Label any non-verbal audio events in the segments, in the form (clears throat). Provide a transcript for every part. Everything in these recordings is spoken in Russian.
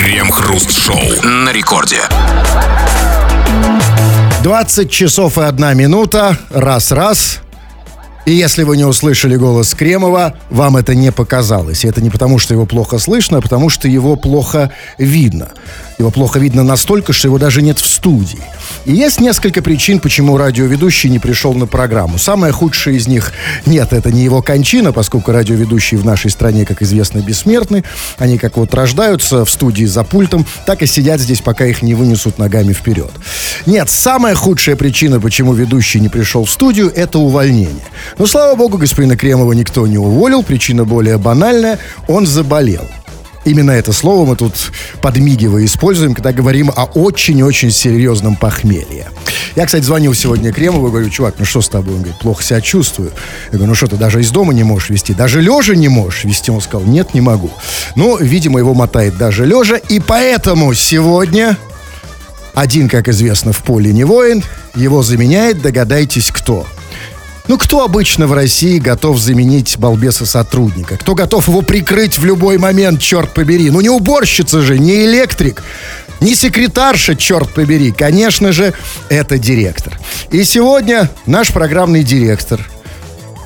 Крем-хруст-шоу на рекорде. 20 часов и одна минута. Раз-раз. И если вы не услышали голос Кремова, вам это не показалось. И это не потому, что его плохо слышно, а потому, что его плохо видно. Его плохо видно настолько, что его даже нет в студии. И есть несколько причин, почему радиоведущий не пришел на программу. Самая худшая из них, нет, это не его кончина, поскольку радиоведущие в нашей стране, как известно, бессмертны. Они как вот рождаются в студии за пультом, так и сидят здесь, пока их не вынесут ногами вперед. Нет, самая худшая причина, почему ведущий не пришел в студию, это увольнение. Но, слава богу, господина Кремова никто не уволил. Причина более банальная. Он заболел. Именно это слово мы тут подмигивая используем, когда говорим о очень-очень серьезном похмелье. Я, кстати, звонил сегодня Кремову, говорю, чувак, ну что с тобой? Он говорит, плохо себя чувствую. Я говорю, ну что, ты даже из дома не можешь вести? Даже лежа не можешь вести? Он сказал, нет, не могу. Ну, видимо, его мотает даже лежа, и поэтому сегодня один, как известно, в поле не воин, его заменяет, догадайтесь, кто – ну, кто обычно в России готов заменить балбеса сотрудника? Кто готов его прикрыть в любой момент, черт побери? Ну, не уборщица же, не электрик, не секретарша, черт побери. Конечно же, это директор. И сегодня наш программный директор,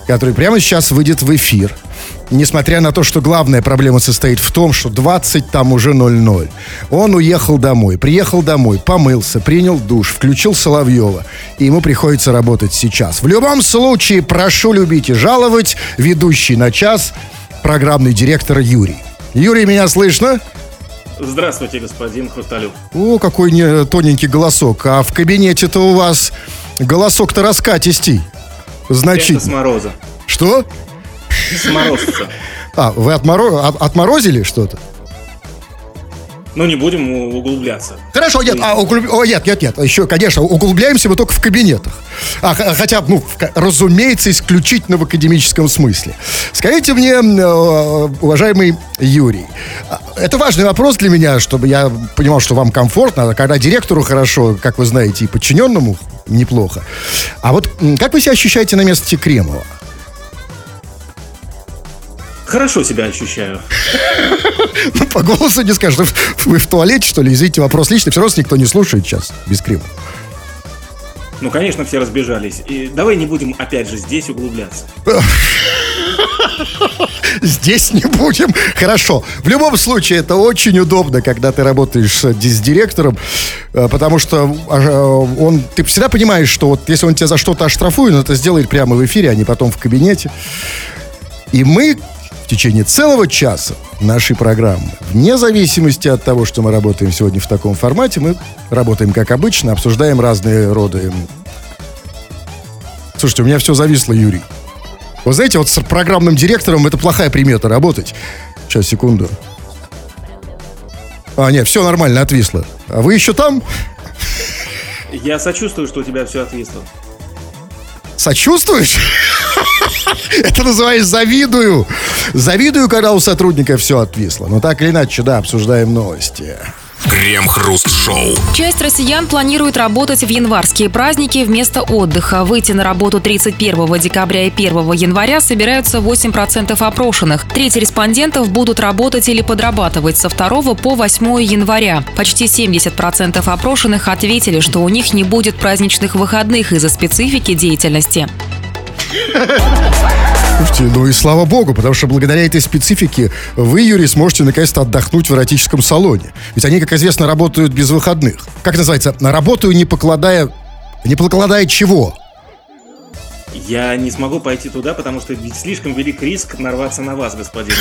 который прямо сейчас выйдет в эфир – несмотря на то, что главная проблема состоит в том, что 20 там уже 0-0. Он уехал домой, приехал домой, помылся, принял душ, включил Соловьева, и ему приходится работать сейчас. В любом случае, прошу любить и жаловать, ведущий на час, программный директор Юрий. Юрий, меня слышно? Здравствуйте, господин Хрусталев. О, какой не тоненький голосок. А в кабинете-то у вас голосок-то раскатистей. Значит. Это с мороза. Что? Сморозца. (laughs) А, вы отморо... отморозили что-то? Ну, не будем углубляться. Хорошо, нет, а, углуб... О, нет, нет, нет. Еще, конечно, углубляемся мы только в кабинетах. А, хотя, ну, в, разумеется, исключительно в академическом смысле. Скажите мне, э, уважаемый Юрий, а, это важный вопрос для меня, чтобы я понимал, что вам комфортно, а когда директору хорошо, как вы знаете, и подчиненному неплохо. А вот как вы себя ощущаете на месте Кремова? Хорошо себя ощущаю. (laughs) Ну, по голосу не скажешь. Вы в туалете, что ли? Извините, вопрос личный. Все равно никто не слушает сейчас без крема. Ну, конечно, все разбежались. И давай не будем, опять же, здесь углубляться. (laughs) Здесь не будем. Хорошо. В любом случае, это очень удобно, когда ты работаешь с директором, э, потому что э, он, ты всегда понимаешь, что вот если он тебя за что-то оштрафует, он это сделает прямо в эфире, а не потом в кабинете. И мы в течение целого часа нашей программы. Вне зависимости от того, что мы работаем сегодня в таком формате, мы работаем как обычно, обсуждаем разные роды. Слушайте, у меня все зависло, Юрий. Вы знаете, вот с программным директором это плохая примета работать. Сейчас, секунду. А, нет, все нормально, отвисло. А вы еще там? Я сочувствую, что у тебя все отвисло. Сочувствуешь? (laughs) Это называется завидую. Завидую, когда у сотрудника все отвисло. Но так или иначе, да, обсуждаем новости. Крем-хруст-шоу. Часть россиян планирует работать в январские праздники вместо отдыха. Выйти на работу 31 декабря и 1 января собираются 8% опрошенных. Треть респондентов будут работать или подрабатывать со 2 по 8 января. Почти 70% опрошенных ответили, что у них не будет праздничных выходных из-за специфики деятельности. Слушайте, ну и слава богу, потому что благодаря этой специфике вы, Юрий, сможете наконец-то отдохнуть в эротическом салоне. Ведь они, как известно, работают без выходных. Как называется? Работаю не покладая... Не покладая чего? Я не смогу пойти туда, потому что ведь слишком велик риск нарваться на вас, господин.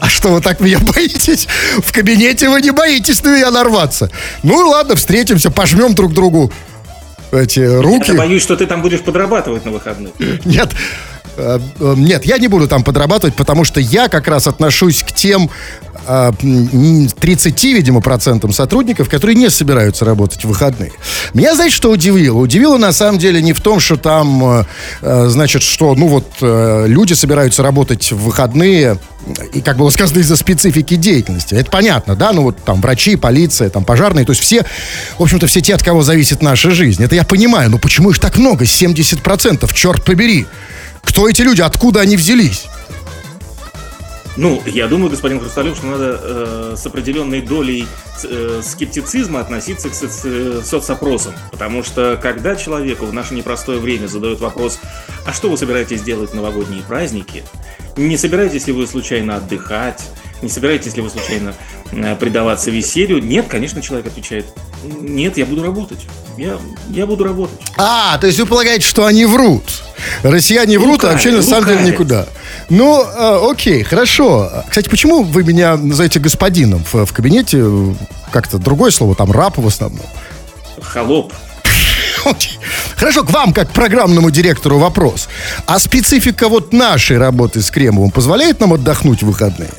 А что вы так меня боитесь? В кабинете вы не боитесь на меня нарваться. Ну ладно, встретимся, пожмем друг другу эти руки. Я боюсь, что ты там будешь подрабатывать на выходных. (laughs) Нет, э, э, нет, я не буду там подрабатывать, потому что я как раз отношусь к тем 30, э, видимо, процентам сотрудников, которые не собираются работать в выходные. Меня, знаете, что удивило? Удивило, на самом деле, не в том, что там, значит, что, ну вот, люди собираются работать в выходные, и, как было сказано, из-за специфики деятельности. Это понятно, да? Ну, вот там врачи, полиция, там пожарные, то есть все, в общем-то, все те, от кого зависит наша жизнь. Это я понимаю, но почему их так много? 70%, черт побери. Кто эти люди? Откуда они взялись? Ну, я думаю, господин Хрусталев, что надо э, с определенной долей э, скептицизма относиться к соци- соцопросам. Потому что когда человеку в наше непростое время задают вопрос, а что вы собираетесь делать в новогодние праздники, не собираетесь ли вы случайно отдыхать, не собираетесь ли вы случайно э, предаваться веселью, нет, конечно, человек отвечает, нет, я буду работать. Я, я буду работать. А, то есть вы полагаете, что они врут? Россияне врут, а вообще на самом деле никуда. Ну, э, окей, хорошо. Кстати, почему вы меня называете господином в, в кабинете? Как-то другое слово, там раб в основном. Холоп. (laughs) Хорошо, к вам, как программному директору, вопрос. А специфика вот нашей работы с Кремовым позволяет нам отдохнуть в выходные?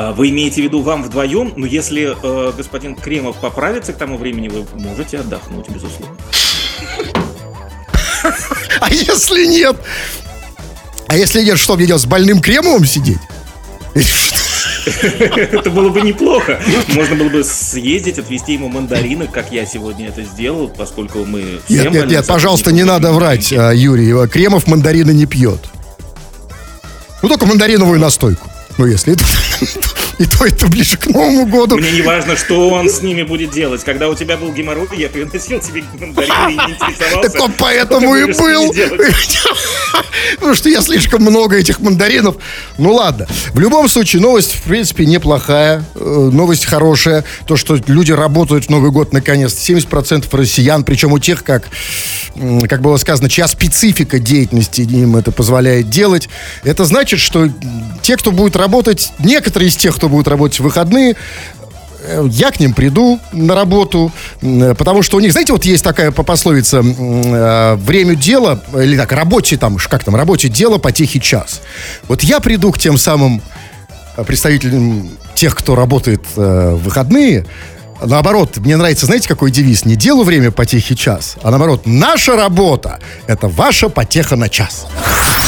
А Вы имеете в виду вам вдвоем? Но если э, господин Кремов поправится к тому времени, вы можете отдохнуть, безусловно. (laughs) А если нет? А если нет, что мне делать, с больным Кремовым сидеть? (laughs) Это было бы неплохо. Можно было бы съездить, отвезти ему мандарины, как я сегодня это сделал, поскольку мы Нет, нет, нет, пожалуйста, не надо врать, а, Юрий. Кремов мандарины не пьет. Ну, только мандариновую настойку. Ну, если это... И то это ближе к Новому году. Мне не важно, что он с ними будет делать. Когда у тебя был геморрой, я приносил тебе мандарины и не интересовался. Так он поэтому и был. (laughs) Потому что я слишком много этих мандаринов. Ну ладно. В любом случае, новость, в принципе, неплохая. Э, Новость хорошая. То, что люди работают в Новый год наконец. 70% россиян, причем у тех, как, как было сказано, чья специфика деятельности им это позволяет делать. Это значит, что те, кто будет работать, некоторые из тех, кто будет работать в выходные, э, я к ним приду на работу, м, потому что у них, знаете, вот есть такая по- пословица э, «время дела», или так, рабочий там, как там, рабочее дело, потехи час. Вот я приду к тем самым э, представителям тех, кто работает э, в выходные, Наоборот, мне нравится, знаете, какой девиз? Не делу время, потехи час, а наоборот, наша работа – это ваша потеха на час.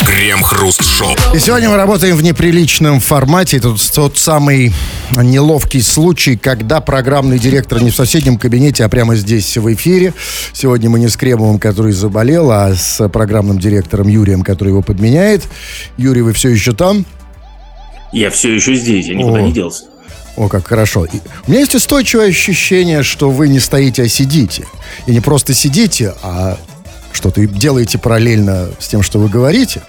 Крем-хруст-шоу. И сегодня мы работаем в неприличном формате. Это тот, тот самый неловкий случай, когда программный директор не в соседнем кабинете, а прямо здесь в эфире. Сегодня мы не с Кремовым, который заболел, а с программным директором Юрием, который его подменяет. Юрий, вы все еще там? Я все еще здесь, я никуда О. не делся. О, как хорошо. И у меня есть устойчивое ощущение, что вы не стоите, а сидите. И не просто сидите, а что-то делаете параллельно с тем, что вы говорите.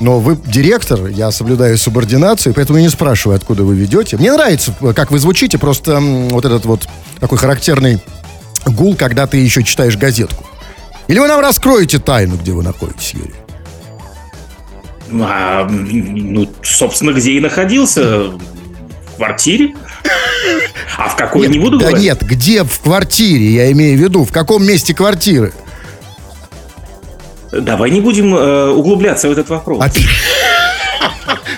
Но вы директор, я соблюдаю субординацию, поэтому я не спрашиваю, откуда вы ведете. Мне нравится, как вы звучите, просто вот этот вот такой характерный гул, когда ты еще читаешь газетку. Или вы нам раскроете тайну, где вы находитесь, Юрий? А, ну, собственно, где и находился. В квартире. А в какой не буду да говорить? нет, где в квартире, я имею в виду, в каком месте квартиры? Давай не будем э, углубляться в этот вопрос. Опять?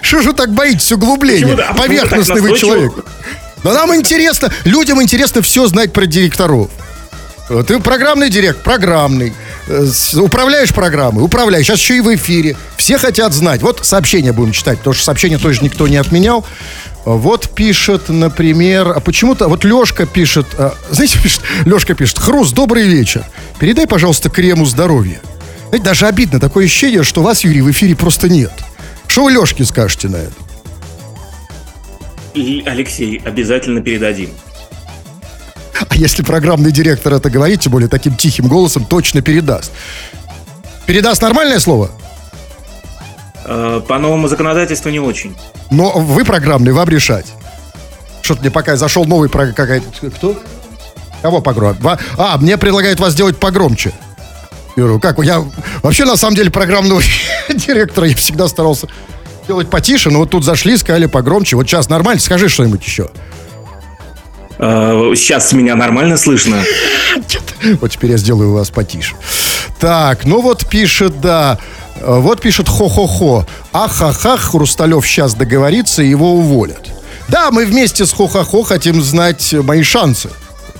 Что же вы так боитесь углубления? Почему? А Поверхностный вы человек. Да нам интересно, людям интересно все знать про директоров. Ты программный директор, программный. Э, Управляешь программой, управляешь. Сейчас еще и в эфире. Все хотят знать. Вот сообщения будем читать, потому что сообщения тоже никто не отменял. Вот пишет, например, а почему-то, вот Лешка пишет, э, знаете, (laughs) пишет, Лешка пишет, Хруст, добрый вечер. Передай, пожалуйста, крему здоровья. Знаете, даже обидно, такое ощущение, что вас, Юрий, в эфире просто нет. Что вы Лешке скажете на это? И, Алексей, обязательно передадим. А если программный директор это говорит, тем более таким тихим голосом, точно передаст. Передаст нормальное слово? Э, по новому законодательству не очень. Но вы программный, вам решать. Что-то мне пока зашел новый про какая-то... Кто? Кого погром? А, мне предлагают вас сделать погромче. Говорю, как? Я вообще, на самом деле, программного (laughs) директора я всегда старался делать потише, но вот тут зашли, сказали погромче. Вот сейчас нормально, скажи что-нибудь еще. Э, сейчас меня нормально слышно. (laughs) Вот теперь я сделаю вас потише. Так, ну вот пишет, да. э, Вот пишет хо-хо-хо. Ахахах, Хрусталев сейчас договорится, его уволят. Да, мы вместе с хо-хо-хо хотим знать мои шансы.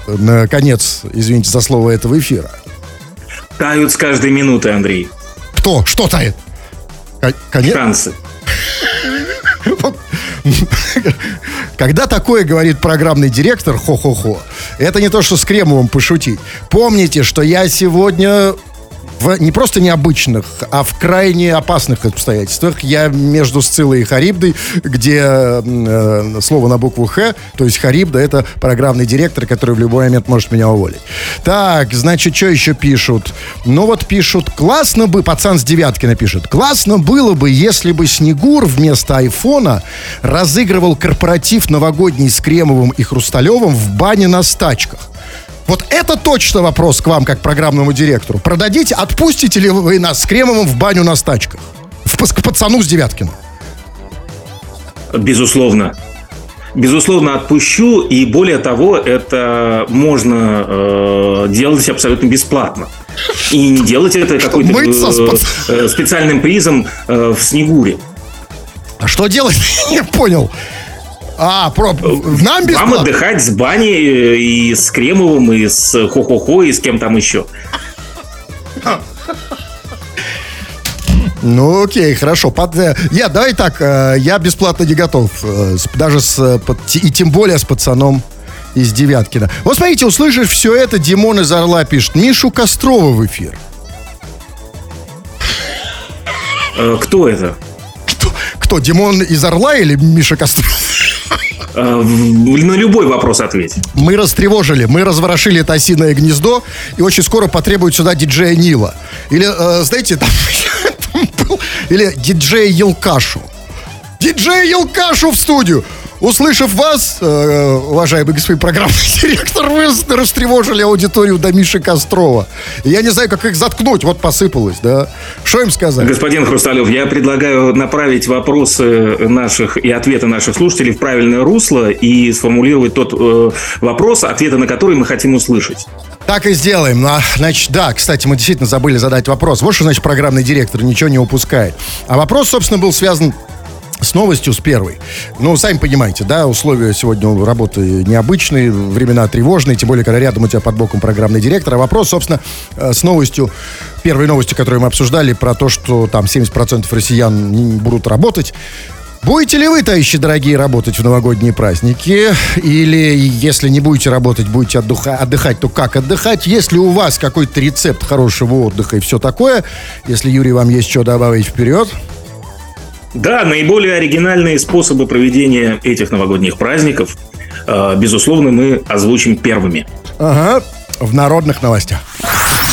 На конец, извините за слово, этого эфира. Тают с каждой минуты, Андрей. Кто? Что тает? Ко- Конец? Шансы. (laughs) Когда такое говорит программный директор, хо-хо-хо, это не то, что с Кремовым пошутить. Помните, что я сегодня в не просто необычных, а в крайне опасных обстоятельствах. Я между Сцилой и Харибдой, где э, слово на букву Х, то есть Харибда, это программный директор, который в любой момент может меня уволить. Так, значит, что еще пишут? Ну вот пишут, классно бы, пацан с девятки напишет, классно было бы, если бы Снегур вместо айфона разыгрывал корпоратив новогодний с Кремовым и Хрусталевым в бане на стачках. Вот это точно вопрос к вам, как программному директору. Продадите, отпустите ли вы нас с Кремовым в баню на стачках? В, к пацану с Девяткиным. Безусловно. Безусловно, отпущу, и более того, это можно э, делать абсолютно бесплатно. И не делать это какой-то э, э, специальным призом э, в Снегуре. А что делать? (laughs) Не понял. А, про... нам бесплатно? Вам отдыхать с баней э, и с Кремовым, и с Хо-Хо-Хо, и с кем там еще. Ну, окей, хорошо. Под, э, я, давай так, э, я бесплатно не готов. Даже с, и тем более с пацаном из Девяткина. Вот смотрите, услышишь все это, Димон из Орла пишет. Мишу Кострова в эфир. Кто это? Кто, кто, Димон из Орла или Миша Костров? Э, на любой вопрос ответь. Мы растревожили, мы разворошили это осиное гнездо, и очень скоро потребуют сюда диджея Нила. Или, э, знаете, там, (laughs) там был, или диджея Елкашу. Диджей Елкашу в студию. Услышав вас, э, уважаемый господин программный (laughs) директор, вы растревожили аудиторию до Миши Кострова. Я не знаю, как их заткнуть. Вот посыпалось, да? Что им сказать? Господин Хрусталев, я предлагаю направить вопросы наших и ответы наших слушателей в правильное русло и сформулировать тот э, вопрос, ответы на который мы хотим услышать. Так и сделаем. А, значит, да, кстати, мы действительно забыли задать вопрос. Вот что значит программный директор ничего не упускает. А вопрос, собственно, был связан с новостью, с первой. Ну, сами понимаете, да, условия сегодня работы необычные, времена тревожные, тем более, когда рядом у тебя под боком программный директор. А вопрос, собственно, э, с новостью, первой новостью, которую мы обсуждали, про то, что там 70% россиян будут работать. Будете ли вы, товарищи дорогие, работать в новогодние праздники? Или, если не будете работать, будете отдыха- отдыхать, то как отдыхать? Если у вас какой-то рецепт хорошего отдыха и все такое, если, Юрий, вам есть что добавить вперед, да, наиболее оригинальные способы проведения этих новогодних праздников, э, безусловно, мы озвучим первыми. Ага, в народных новостях.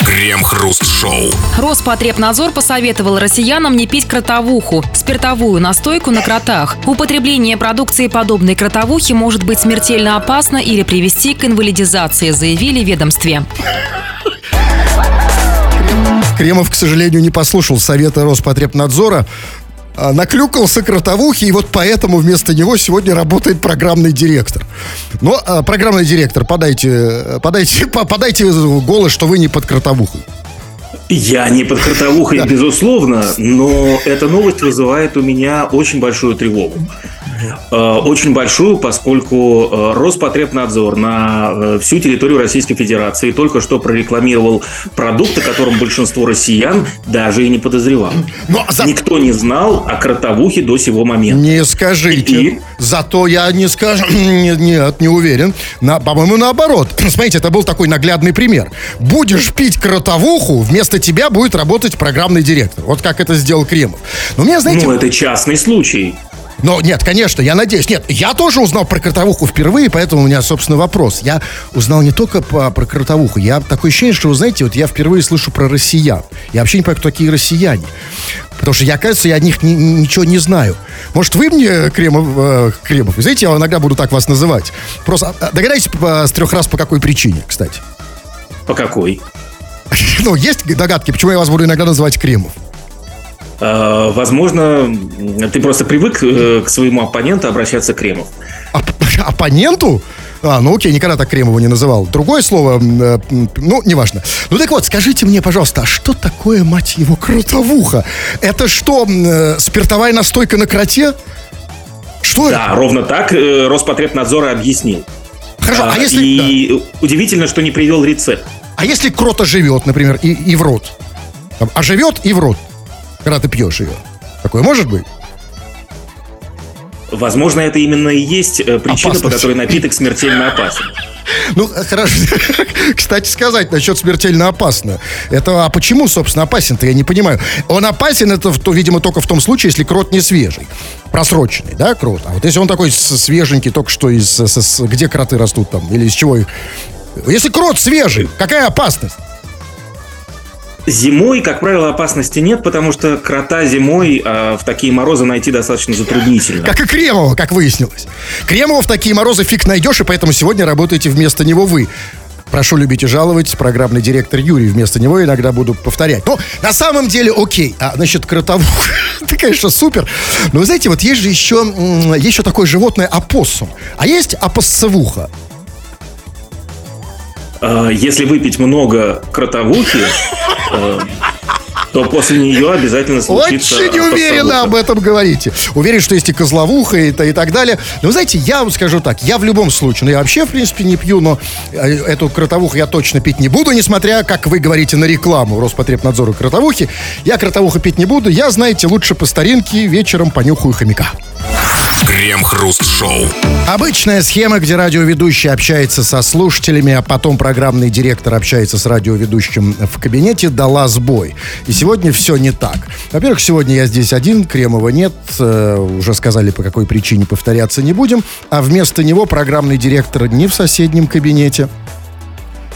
Крем-хруст-шоу. Роспотребнадзор посоветовал россиянам не пить кротовуху, спиртовую настойку на кротах. Употребление продукции подобной кротовухи может быть смертельно опасно или привести к инвалидизации, заявили в ведомстве. Кремов, к сожалению, не послушал совета Роспотребнадзора. А, наклюкался кротовухи, и вот поэтому вместо него сегодня работает программный директор. Но а, программный директор, подайте, подайте, (laughs) подайте голос, что вы не под кротовухой. Я не под кротовухой, безусловно, но эта новость вызывает у меня очень большую тревогу. Э, очень большую, поскольку э, Роспотребнадзор на э, всю территорию Российской Федерации только что прорекламировал продукт, о котором большинство россиян даже и не подозревал. Но ну, а за... Никто не знал о кротовухе до сего момента. Не скажите. И... Зато я не скажу. (clears throat) Нет, не уверен. На, по-моему, наоборот. (clears throat) Смотрите, это был такой наглядный пример. Будешь пить кротовуху, вместо тебя будет работать программный директор. Вот как это сделал Кремов. Но мне, знаете... Ну, это частный случай. Но нет, конечно, я надеюсь. Нет, я тоже узнал про кротовуху впервые, поэтому у меня, собственно, вопрос. Я узнал не только по, про кротовуху. Я такое ощущение, что, вы знаете, вот я впервые слышу про россиян. Я вообще не понимаю, кто такие россияне. Потому что я, кажется, я о них ни, ничего не знаю. Может, вы мне, Кремов, э, Кремов, знаете, я иногда буду так вас называть. Просто а, догадайтесь по, с трех раз по какой причине, кстати. По какой? (laughs) Ну, есть догадки, почему я вас буду иногда называть Кремов? Э, возможно, ты просто привык э, к своему оппоненту обращаться Кремов. Оп- (laughs) оппоненту? А, ну окей, никогда так Кремова не называл. Другое слово, э, ну, неважно. Ну так вот, скажите мне, пожалуйста, а что такое, мать его, крутовуха? Это что, э, спиртовая настойка на кроте? Что да, это? ровно так э, Роспотребнадзор объяснил. Хорошо, а, а если... И да. удивительно, что не привел рецепт. А если крота живет, например, и, и в рот? А живет и в рот? Когда ты пьешь ее. Такое может быть? Возможно, это именно и есть э, причина, Опасность. по которой напиток смертельно опасен. (laughs) Ну, хорошо. (laughs) Кстати сказать, насчет смертельно опасно. Это, а почему, собственно, опасен-то, я не понимаю. Он опасен, это, то, видимо, только в том случае, если крот не свежий. Просроченный, да, крот? А вот если он такой свеженький, только что из... с- с- где кроты растут там? Или из чего их... Если крот свежий, какая опасность? Зимой, как правило, опасности нет, потому что крота зимой а, в такие морозы найти достаточно затруднительно. Как и Кремова, как выяснилось. Кремова в такие морозы фиг найдешь, и поэтому сегодня работаете вместо него вы. Прошу любить и жаловать, программный директор Юрий. Вместо него иногда буду повторять. Но на самом деле, окей. А, значит, кротовух, (laughs) это, конечно, супер. Но вы знаете, вот есть же еще, есть еще такое животное опоссум. А есть опоссовуха. А, Если выпить много кротовухи, э, то после нее обязательно случится Очень уверенно опоссовуха. об этом говорите. Уверен, что есть и козловуха, и, и так далее. Но вы знаете, я вам скажу так, я в любом случае, ну я вообще, в принципе, не пью, но э, эту кротовуху я точно пить не буду, несмотря, как вы говорите, на рекламу Роспотребнадзора кротовухи. Я кротовуху пить не буду, я, знаете, лучше по старинке вечером понюхаю хомяка. Крем-хруст-шоу. Обычная схема, где радиоведущий общается со слушателями, а потом программный директор общается с радиоведущим в кабинете, дала сбой. И сегодня все не так. Во-первых, сегодня я здесь один, Кремова нет, э, уже сказали, по какой причине повторяться не будем, а вместо него программный директор не в соседнем кабинете,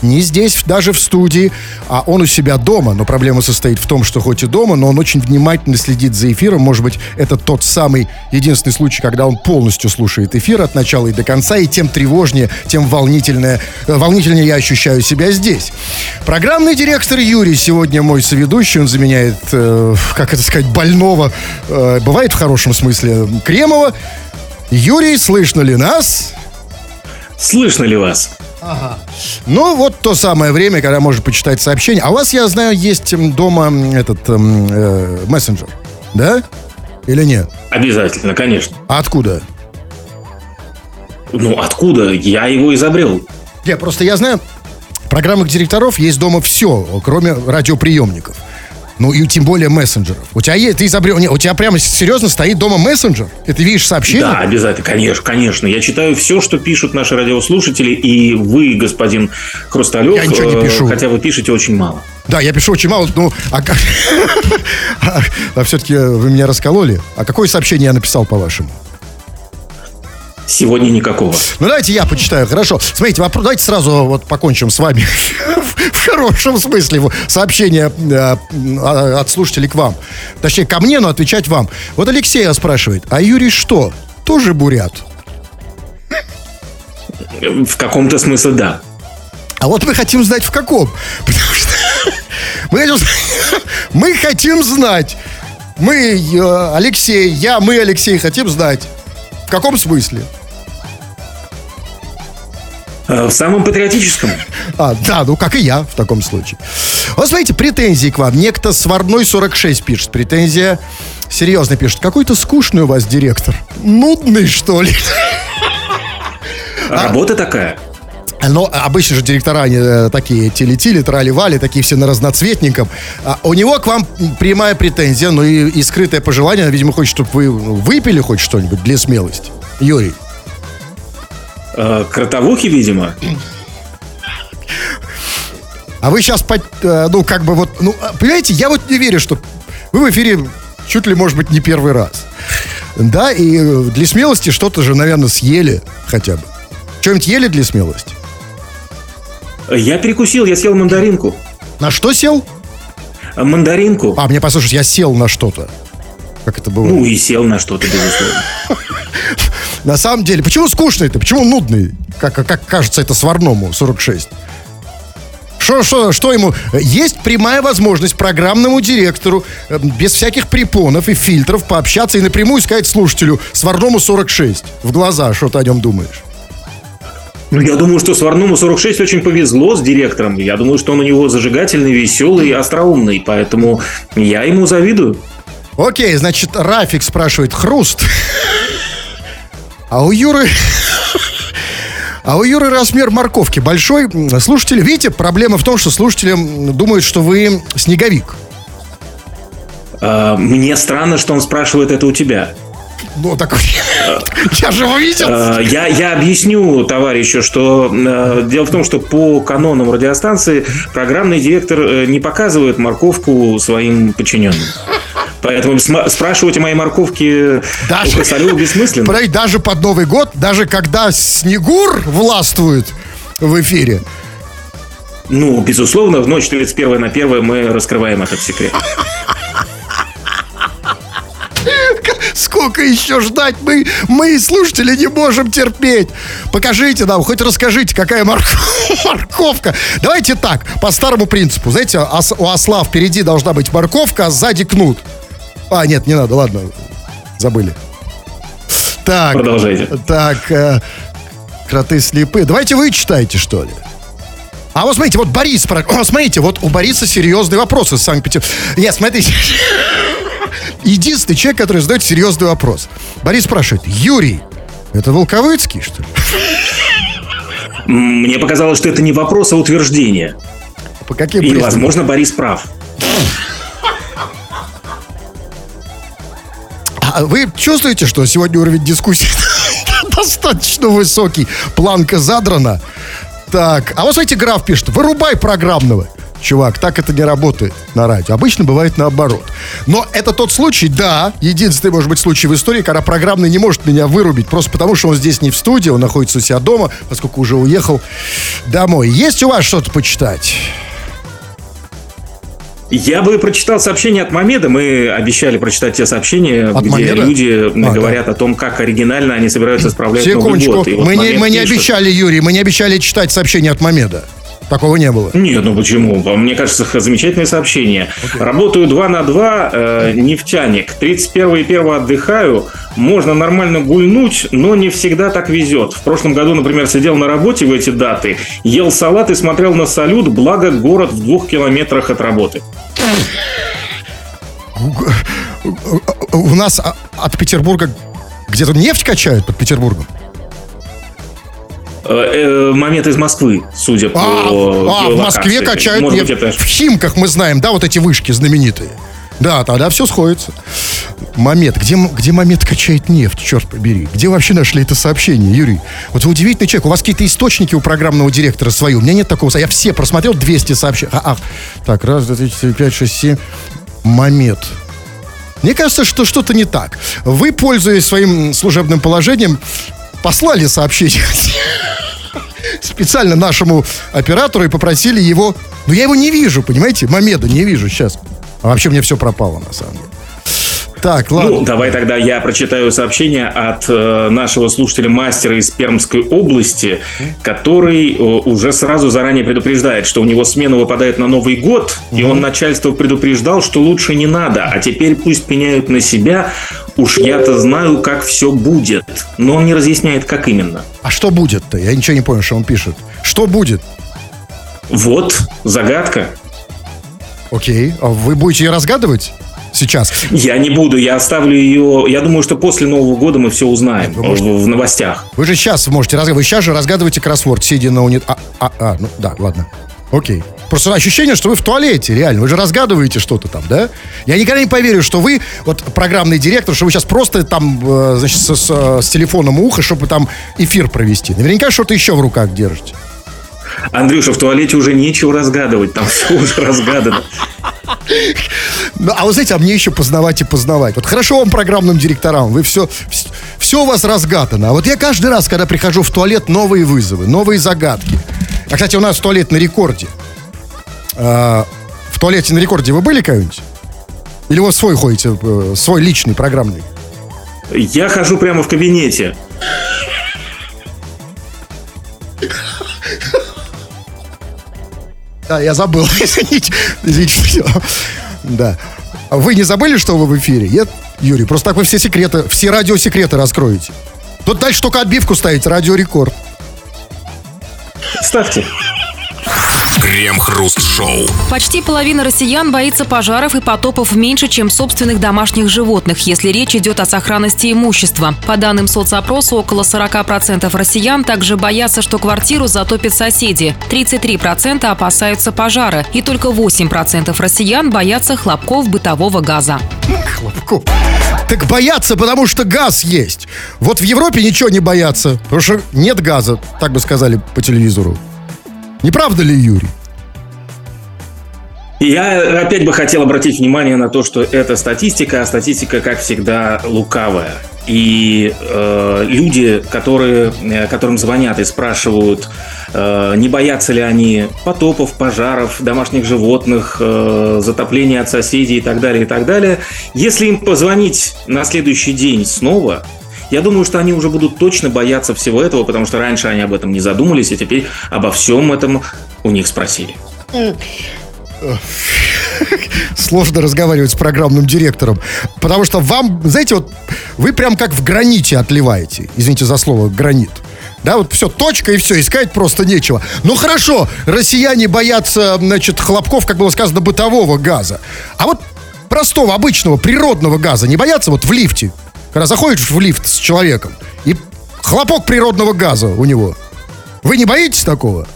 не здесь, даже в студии, а он у себя дома. Но проблема состоит в том, что хоть и дома, но он очень внимательно следит за эфиром. Может быть, это тот самый единственный случай, когда он полностью слушает эфир от начала и до конца, и тем тревожнее, тем волнительнее, э, волнительнее я ощущаю себя здесь. Программный директор Юрий сегодня мой соведущий. Он заменяет, э, как это сказать, больного, э, бывает в хорошем смысле, Кремова. Юрий, слышно ли нас? Слышно ли вас? Ну, вот то самое время, когда можно почитать сообщения. А у вас, я знаю, есть дома этот м, э, мессенджер, да? Или нет? Обязательно, конечно. А откуда? Ну, откуда? Я его изобрел. Я просто я знаю, в программах директоров есть дома все, кроме радиоприемников. Ну и тем более мессенджеров. У тебя есть, ты изобрел, не, у тебя прямо серьезно стоит дома мессенджер? И ты видишь сообщение? Да, обязательно, конечно, конечно. Я читаю все, что пишут наши радиослушатели, и вы, господин Хрусталев, Я ничего не э, пишу. хотя вы пишете очень мало. Да, я пишу очень мало, ну, а, как- (laughs) а, все-таки вы меня раскололи. А какое сообщение я написал, по-вашему? Сегодня никакого. Ну, давайте я почитаю, хорошо. Смотрите, вопрос, давайте сразу вот покончим с вами (laughs) в хорошем смысле сообщение э, от слушателей к вам. Точнее, ко мне, но отвечать вам. Вот Алексея спрашивает, а Юрий что, тоже бурят? В каком-то смысле да. А вот мы хотим знать в каком. Потому что (laughs) мы хотим, знать- (laughs) мы хотим знать. Мы, э, Алексей, я, мы, Алексей, хотим знать. В каком смысле? Э, В самом патриотическом. А, да, ну как и я в таком случае. Вот смотрите, претензии к вам. Некто Сварной 46 пишет. Претензия серьезно пишет. Какой-то скучный у вас директор. Нудный, что ли? А. Работа такая. Но обычно же директора они э, такие телетили, трали-вали, такие все на разноцветненьком. А у него к вам прямая претензия, ну и, и скрытое пожелание. Видимо, хочет, чтобы вы ну, выпили хоть что-нибудь для смелости. Юрий. Э, Кротовухи, видимо. А вы сейчас, ну, как бы вот, ну, а, понимаете, я вот не верю, что вы в эфире чуть ли, может быть, не первый раз. Да, и э, для смелости что-то же, наверное, съели хотя бы. Что-нибудь ели для смелости? Я перекусил, я съел мандаринку. На что сел? Э, Мандаринку. А, мне послушать, я сел на что-то. Как это было? Ну и сел на что-то, безусловно. (laughs) На самом деле, почему скучный это? Почему нудный? Как, как кажется это сварному 46? Что, что, что ему? Есть прямая возможность программному директору э, без всяких препонов и фильтров пообщаться и напрямую сказать слушателю сварному 46 в глаза, что ты о нем думаешь. Ну, я думаю, что Сварному 46 очень повезло с директором. Я думаю, что он у него зажигательный, веселый, остроумный. Поэтому я ему завидую. Окей, значит, Рафик спрашивает, хруст. А у Юры... А у Юры размер морковки большой. Слушатели, видите, проблема в том, что слушатели думают, что вы снеговик. Э, Мне странно, что он спрашивает это у тебя. Ну, так (laughs) я же увидел. Э, Я, я объясню товарищу, что э, дело в том, что по канонам радиостанции программный директор э, не показывает морковку своим подчиненным. Поэтому спрашивать о моей морковке Даже- у бессмысленно. Даже под Новый год, даже когда Снегур властвует в эфире. Ну, безусловно, в ночь 31 на 1 мы раскрываем этот секрет. Сколько еще ждать? Мы, мы, слушатели, не можем терпеть. Покажите нам, хоть расскажите, какая морк- (laughs) морковка. Давайте так, по старому принципу. Знаете, у осла впереди должна быть морковка, а сзади кнут. А, нет, не надо, ладно. Забыли. Так. Продолжайте. Так, э, кроты слепые. Давайте вы читайте, что ли. А вот смотрите, вот Борис, О, (clears throat) смотрите, вот у Бориса серьезные вопросы из Санкт-Петербурга. Нет, смотрите. (laughs) Единственный человек, который задает серьезный вопрос. Борис спрашивает, Юрий, это Волковыцкий, что ли? Мне показалось, что это не вопрос, а утверждение. По каким И, признакам? возможно, Борис прав. А вы чувствуете, что сегодня уровень дискуссии (laughs) достаточно высокий, планка задрана? Так, а вот смотрите, граф пишет, вырубай программного. Чувак, так это не работает на радио. Обычно бывает наоборот. Но это тот случай, да, единственный, может быть, случай в истории, когда программный не может меня вырубить, просто потому что он здесь не в студии, он находится у себя дома, поскольку уже уехал домой. Есть у вас что-то почитать? Я бы прочитал сообщение от Мамеда. Мы обещали прочитать те сообщения, От где Мамеда? люди А, говорят о том, как оригинально они собираются справлять Новый Секундочку. год. И вот Мы не, мы не пишет- обещали, Юрий, мы не обещали читать сообщение от Мамеда. Такого не было. Нет, ну почему? Мне кажется, замечательное сообщение. Работаю 2 на 2, э, нефтяник. 31 и 1 отдыхаю. Можно нормально гульнуть, но не всегда так везет. В прошлом году, например, сидел на работе в эти даты, ел салат и смотрел на салют, благо город в двух километрах от работы. У нас а, от Петербурга где-то нефть качают под Петербургом. Э, э, момент из Москвы, судя по А, а, в. Москве качают Может быть, это В Химках мы знаем, да, вот эти вышки знаменитые. Да, тогда все сходится. Момент. Где, где момент качает нефть, черт побери? Где вообще нашли это сообщение, Юрий? Вот вы удивительный человек. У вас какие-то источники у программного директора свои. У меня нет такого. Я все просмотрел 200 сообщений. А, а. Так, раз, два, три, четыре, пять, шесть, семь. Момент. Мне кажется, что что-то не так. Вы, пользуясь своим служебным положением, послали сообщение (laughs) специально нашему оператору и попросили его... Ну, я его не вижу, понимаете? Мамеда не вижу сейчас. А вообще мне все пропало, на самом деле. Так, ладно. Ну, давай тогда я прочитаю сообщение от э, нашего слушателя мастера из Пермской области, который э, уже сразу заранее предупреждает, что у него смена выпадает на Новый год, и он начальство предупреждал, что лучше не надо, а теперь пусть пеняют на себя, уж я-то знаю, как все будет. Но он не разъясняет, как именно. А что будет-то? Я ничего не понял, что он пишет. Что будет? Вот, загадка. Окей. А вы будете ее разгадывать сейчас? Я не буду, я оставлю ее. Я думаю, что после Нового года мы все узнаем Вы можете- в, в новостях. Вы же сейчас можете разгадывать. Вы сейчас же разгадываете кроссворд, сидя на унит... А, а, а, ну да, ладно. Окей. Просто ощущение, что вы в туалете, реально. Вы же разгадываете что-то там, да? Я никогда не поверю, что вы, вот программный директор, что вы сейчас просто там, э, значит, с, с- с телефоном уха, чтобы там эфир провести. Наверняка что-то еще в руках держите. Андрюша, в туалете уже нечего разгадывать, там все уже разгадано. Ну, а вы знаете, а мне еще познавать и познавать. Вот хорошо вам программным директорам, вы все, все у вас разгадано. А вот я каждый раз, когда прихожу в туалет, новые вызовы, новые загадки. А, кстати, у нас туалет на рекорде. А, в туалете на рекорде вы были когда-нибудь? Или вы свой ходите, э, свой личный, программный? Я хожу прямо в кабинете. Да, я забыл. (laughs) Извините. Извините. всё. Да. А Вы не забыли, что вы в эфире? Нет, Юрий? Просто так вы все секреты, все радиосекреты раскроете. Тут дальше только отбивку ставить, радиорекорд. Ставьте. Крем-хруст-шоу. Почти половина россиян боится пожаров и потопов меньше, чем собственных домашних животных, если речь идет о сохранности имущества. По данным соцопроса, около 40% россиян также боятся, что квартиру затопят соседи. 33% опасаются пожара. И только 8% россиян боятся хлопков бытового газа. Хлопков. Так боятся, потому что газ есть. Вот в Европе ничего не боятся, потому что нет газа, так бы сказали по телевизору. Не правда ли, Юрий? Я опять бы хотел обратить внимание на то, что это статистика, а статистика, как всегда, лукавая. И э, люди, которые, э, которым звонят и спрашивают, э, не боятся ли они потопов, пожаров, домашних животных, э, затопления от соседей и так далее, и так далее, если им позвонить на следующий день снова, я думаю, что они уже будут точно бояться всего этого, потому что раньше они об этом не задумались, и теперь обо всем этом у них спросили. (laughs) Сложно разговаривать с программным директором. Потому что вам, знаете, вот вы прям как в граните отливаете. Извините за слово, гранит. Да, вот все, точка и все, искать просто нечего. Ну хорошо, россияне боятся, значит, хлопков, как было сказано, бытового газа. А вот простого, обычного, природного газа не боятся вот в лифте? Когда заходишь в лифт с человеком, и хлопок природного газа у него. Вы не боитесь такого?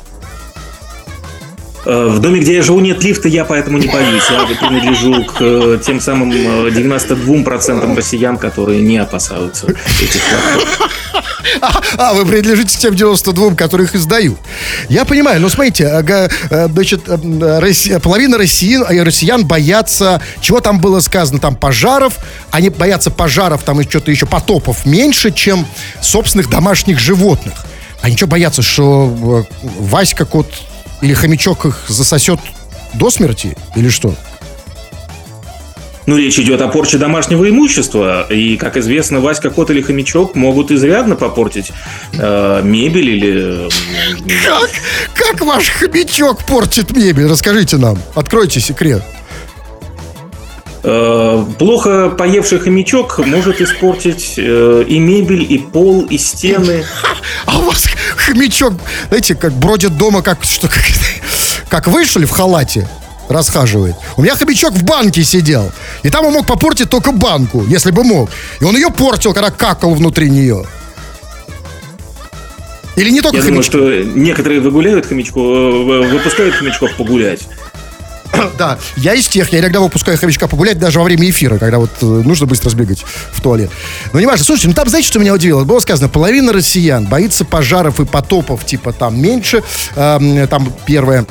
Э, в доме, где я живу, нет лифта, я поэтому не боюсь. Я принадлежу к э, тем самым 92% э, россиян, которые не опасаются этих фактов. А, а, вы принадлежите к тем 92, которых издают. Я понимаю, но смотрите, значит, половина россиян, россиян боятся, чего там было сказано, там пожаров, они боятся пожаров, там и что-то еще, потопов меньше, чем собственных домашних животных. Они что боятся, что Васька кот или хомячок их засосет до смерти? Или что? Ну, речь идет о порче домашнего имущества. И, как известно, Васька, кот или хомячок могут изрядно попортить э, мебель или... Как? Как ваш хомячок портит мебель? Расскажите нам. Откройте секрет. Э, плохо поевший хомячок может испортить э, и мебель, и пол, и стены. (laughs) А у вас хомячок, знаете, как бродит дома, как что, как, как вышли в халате, расхаживает. У меня хомячок в банке сидел. И там он мог попортить только банку, если бы мог. И он ее портил, когда какал внутри нее. Или не только Я хомячок? думаю, что некоторые выгуляют хомячков, э, выпускают хомячков погулять. (coughs) Да, я из тех, я иногда выпускаю хомячка погулять даже во время эфира, когда вот э, нужно быстро сбегать в туалет. Но не важно. Слушайте, ну там, знаете, что меня удивило? Было сказано, половина россиян боится пожаров и потопов, типа там меньше. Э, там первое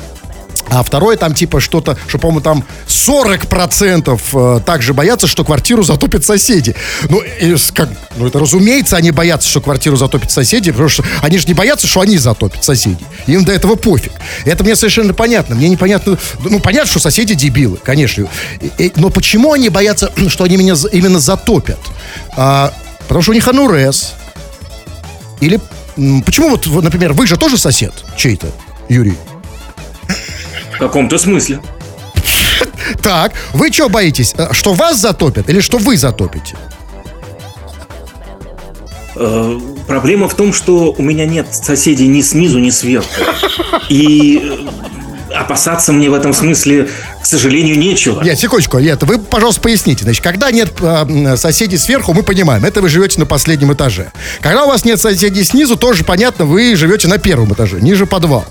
а второе там типа что-то, что, по-моему, там 40% э, также боятся, что квартиру затопят соседи. Ну, и, как, ну, это разумеется, они боятся, что квартиру затопят соседи, потому что они же не боятся, что они затопят соседей. Им до этого пофиг. Это мне совершенно понятно. Мне непонятно, ну, понятно, что соседи дебилы, конечно. Но почему они боятся, (clears throat) что они меня именно затопят? А, потому что у них анурез. Или почему вот, например, вы же тоже сосед чей-то, Юрий? Каком-то смысле. Так, вы что боитесь? Э, что вас затопят или что вы затопите? Э, проблема в том, что у меня нет соседей ни снизу, ни сверху. И э, опасаться мне в этом смысле, к сожалению, нечего. Нет, секундочку, нет, вы, пожалуйста, поясните. Значит, когда нет э, соседей сверху, мы понимаем, это вы живете на последнем этаже. Когда у вас нет соседей снизу, тоже понятно, вы живете на первом этаже, ниже подвал.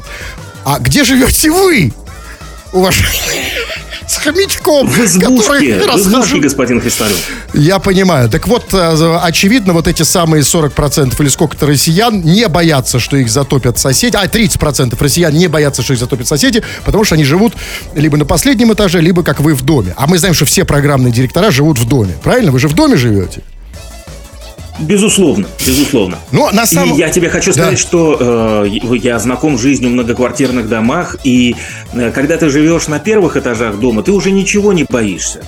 А где живете вы? Уважаемый, с хомячком, в избушке, в избушке, господин Христалев. Я понимаю. Так вот, э, очевидно, вот эти самые 40% или сколько-то россиян не боятся, что их затопят соседи. А, 30% россиян не боятся, что их затопят соседи, потому что они живут либо на последнем этаже, либо как вы в доме. А мы знаем, что все программные директора живут в доме. Правильно? Вы же в доме живете? Безусловно, безусловно. Но на самом... И я тебе хочу сказать, да. что э, я знаком с жизнью в многоквартирных домах, и э, когда ты живешь на первых этажах дома, ты уже ничего не боишься.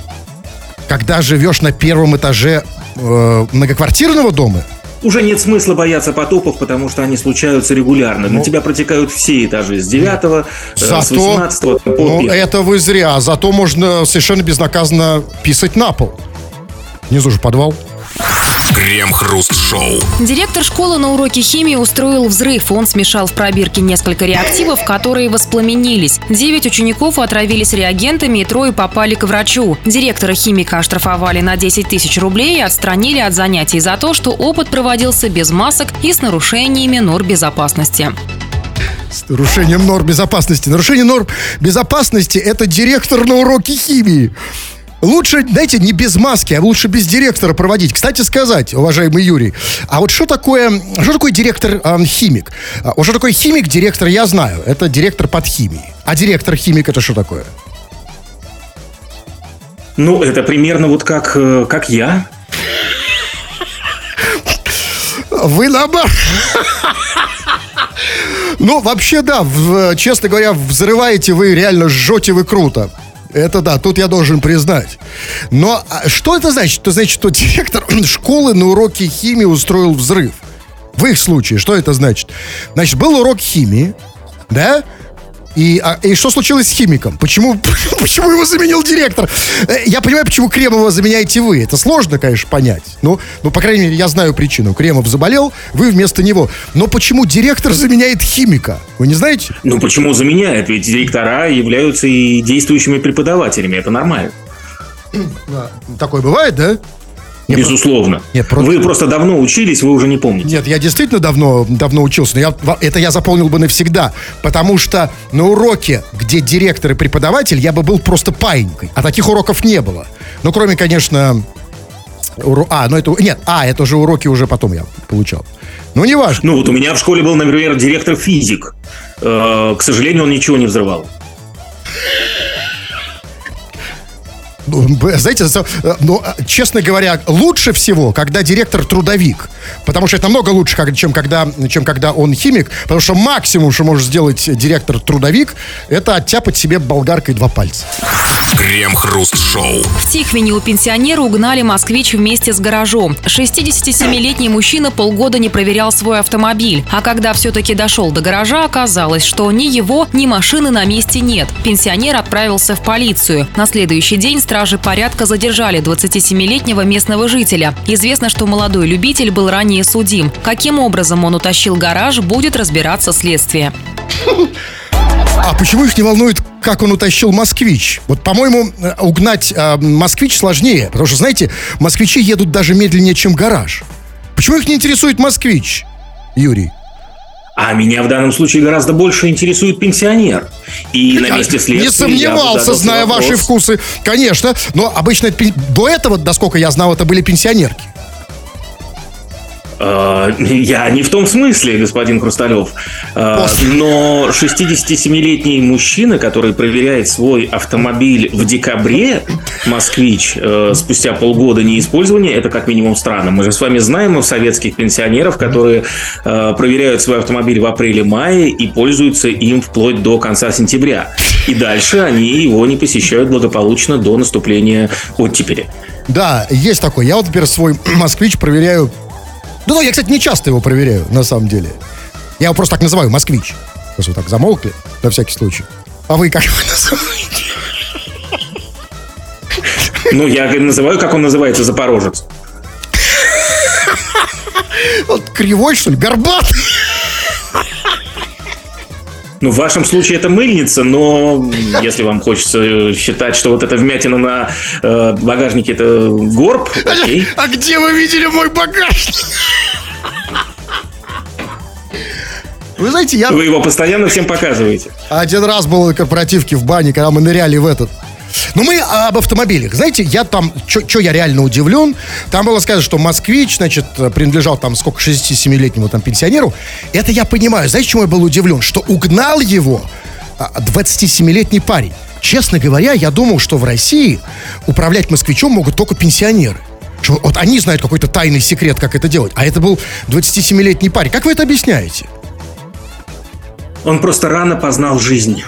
Когда живешь на первом этаже э, многоквартирного дома? Уже нет смысла бояться потопов, потому что они случаются регулярно. Ну, На тебя протекают все этажи с 9 э, с 18 по Ну, 1. это вы зря. Зато можно совершенно безнаказанно писать на пол. Внизу же подвал. Крем-хруст-шоу. Директор школы на уроке химии устроил взрыв. Он смешал в пробирке несколько реактивов, которые воспламенились. Девять учеников отравились реагентами и трое попали к врачу. Директора химика оштрафовали на 10 тысяч рублей и отстранили от занятий за то, что опыт проводился без масок и с нарушениями норм безопасности. С нарушением норм безопасности. Нарушение норм безопасности – это директор на уроке химии. Лучше, знаете, не без маски, а лучше без директора проводить. Кстати сказать, уважаемый Юрий, а вот что такое, что такое директор-химик? А, что такое химик-директор, я знаю. Это директор под химией. А директор-химик это что такое? Ну, это примерно вот как, э, как я. Вы наоборот. Ну, вообще, да, в- честно говоря, взрываете вы, реально жжете вы круто. Это да, тут я должен признать. Но а что это значит? Это значит, что директор (clears throat) школы на уроке химии устроил взрыв. В их случае, что это значит? Значит, был урок химии, да? И, а, и что случилось с химиком? Почему, (laughs) почему его заменил директор? Э, Я понимаю, почему Кремова заменяете вы. Это сложно, конечно, понять. Ну, ну, по крайней мере, я знаю причину. Кремов заболел, вы вместо него. Но почему директор заменяет химика? Вы не знаете? Ну, почему заменяет? Ведь директора являются и действующими преподавателями. Это нормально. Такое бывает, да? Нет, Безусловно. Нет, просто- Вы просто давно учились, вы уже не помните. Нет, я действительно давно, давно учился, но я, это я запомнил бы навсегда, потому что на уроке, где директор и преподаватель, я бы был просто паинькой, а таких уроков не было. Ну, кроме, конечно, уро- а, ну это, нет, а, это же уроки уже потом я получал. Ну, неважно. Ну, вот у меня в школе был, например, директор физик. Э, К сожалению, он ничего не взрывал. Ну, Знаете, э, ну, э, честно говоря, лучше всего, когда директор трудовик. Потому что это намного лучше, чем когда, чем когда он химик. Потому что максимум, что может сделать директор трудовик, это оттяпать себе болгаркой два пальца. Крем-хруст-шоу. В Тихвине у пенсионера угнали москвич вместе с гаражом. 67-летний мужчина полгода не проверял свой автомобиль. А когда все-таки дошел до гаража, оказалось, что ни его, ни машины на месте нет. Пенсионер отправился в полицию. На следующий день стражи порядка задержали 27-летнего местного жителя. Известно, что молодой любитель был ранее судим. Каким образом он утащил гараж, будет разбираться следствие. А почему их не волнует, как он утащил москвич? Вот, по-моему, э, угнать э, москвич сложнее. Потому что, знаете, москвичи едут даже медленнее, чем гараж. Почему их не интересует москвич, Юрий? А меня в данном случае гораздо больше интересует пенсионер. И на месте следствия... Не сомневался, зная вопрос. ваши вкусы. Конечно. Но обычно до этого, насколько я знал, это были пенсионерки. Э, Я не в том смысле, господин Хрусталев. Э. Но 67-летний мужчина, который проверяет свой автомобиль в декабре, москвич, э, спустя полгода неиспользования, это как минимум странно. Мы же с вами знаем советских пенсионеров, которые проверяют свой автомобиль в апреле-мае и пользуются им вплоть до конца сентября. И дальше они его не посещают благополучно до наступления оттепели. Да, есть такой. Я вот, например, свой (clears throat) москвич проверяю. Ну, я, кстати, не часто его проверяю, на самом деле. Я его просто так называю, москвич. Просто вы так замолкли, на всякий случай. А вы как его называете? Ну, я называю, как он называется, Запорожец. Вот кривой, что ли? Горбатый? Ну, в вашем случае это мыльница, но если вам хочется считать, что вот эта вмятина на э, багажнике это горб, окей. А где вы видели мой багажник? Вы знаете, я Вы его постоянно всем показываете. один раз был на корпоративке в бане, когда мы ныряли в этот. Ну, мы об автомобилях. Знаете, я там, что я реально удивлен, там было сказано, что москвич, значит, принадлежал там сколько, 67-летнему там пенсионеру. Это я понимаю. Знаете, чему я был удивлен? Что угнал его а, 27-летний парень. Честно говоря, я думал, что в России управлять москвичом могут только пенсионеры. Что вот они знают какой-то тайный секрет, как это делать. А это был 27-летний парень. Как вы это объясняете? Он просто рано познал жизнь.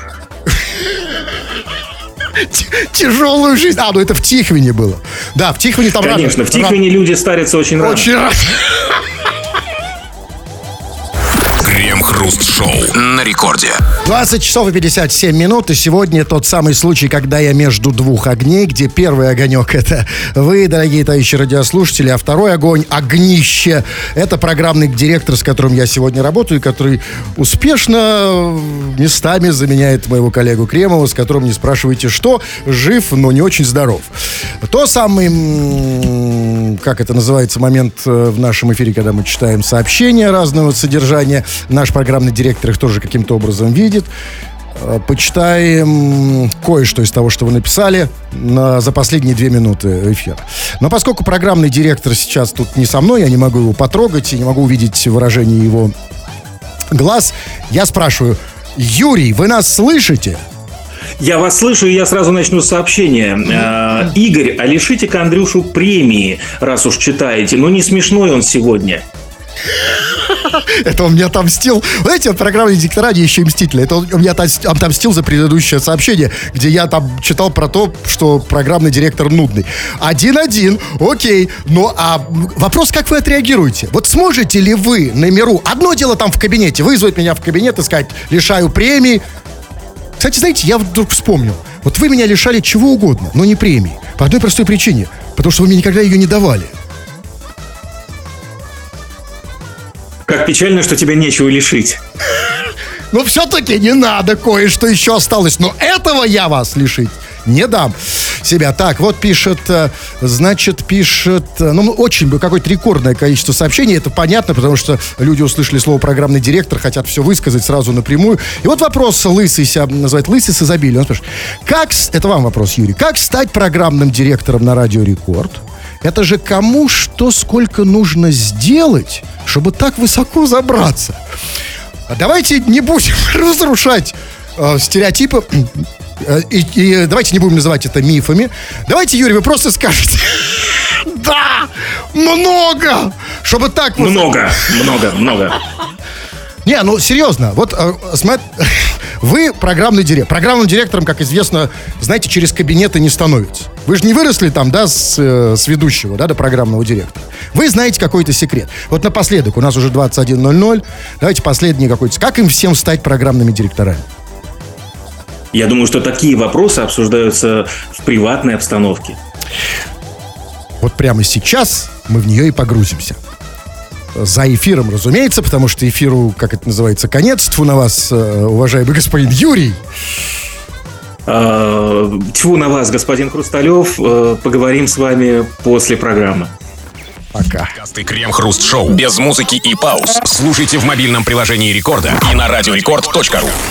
Тяжелую жизнь. А, ну это в Тихвине было. Да, в Тихвине там рано- Конечно, в рано- Тихвине люди старятся очень рано. Очень рано. Крем-хруст-шоу на рекорде. 20 часов и 57 минут, и сегодня тот самый случай, когда я между двух огней, где первый огонек — это вы, дорогие товарищи радиослушатели, а второй огонь — огнище. Это программный директор, с которым я сегодня работаю, который успешно местами заменяет моего коллегу Кремова, с которым не спрашивайте что, жив, но не очень здоров. То самый, как это называется, момент э, в нашем эфире, когда мы читаем сообщения разного содержания. Наш программный директор их тоже каким-то образом видит. Э, Почитаем кое-что из того, что вы написали на, за последние две минуты эфира. Но поскольку программный директор сейчас тут не со мной, я не могу его потрогать и не могу увидеть выражение его глаз, я спрашиваю, Юрий, вы нас слышите? Я вас слышу, и я сразу начну с сообщения. Э, Игорь, а лишите-ка Андрюшу премии, раз уж читаете. Ну, не смешной он сегодня. (laughs) Это он мне отомстил. Знаете, вот программные диктора, они еще и мстители. Это он мне отомс- отомстил за предыдущее сообщение, где я там читал про то, что программный директор нудный. Один-один, окей. Ну, а вопрос, как вы отреагируете? Вот сможете ли вы на миру... Одно дело там в кабинете, вызвать меня в кабинет и сказать, лишаю премии. Кстати, знаете, я вдруг вспомнил. Вот вы меня лишали чего угодно, но не премии. По одной простой причине. Потому что вы мне никогда ее не давали. Как печально, что тебя нечего лишить. Но все-таки не надо, кое-что еще осталось. Но этого я вас лишить не дам себя. Так, вот пишет, э, значит, пишет, э, ну, очень бы какое-то рекордное количество сообщений. Это понятно, потому что люди услышали слово программный директор, хотят все высказать сразу напрямую. И вот вопрос Лысый себя называет Лысый с изобилием. Он спрашивает, как, это вам вопрос, Юрий, как стать программным директором на Радио Рекорд? Это же кому что сколько нужно сделать, чтобы так высоко забраться? Давайте не будем (laughs) разрушать э, стереотипы. Э, И, и давайте не будем называть это мифами. Давайте, Юрий, вы просто скажете. (laughs) Да! Много! Чтобы так... Много, много, много. Не, ну серьезно, вот э, смо- (laughs) вы программный директор. Программным директором, как известно, знаете, через кабинеты не становится. Вы же не выросли там, да, с, э, с ведущего, да, до программного директора. Вы знаете какой-то секрет. Вот напоследок, у нас уже 21.00, давайте последний какой-то. Как им всем стать программными директорами? Я думаю, что такие вопросы обсуждаются в приватной обстановке. Вот прямо сейчас мы в нее и погрузимся. За эфиром, разумеется, потому что эфиру, как это называется, конец. Тьфу на вас, э, уважаемый господин Юрий. Э, Тьфу на вас, господин Хрусталев. Э, Поговорим с вами после программы. Пока. Подкасты Крем-хруст-шоу без музыки и пауз. Слушайте в мобильном приложении Рекорда и на радиорекорд.ру.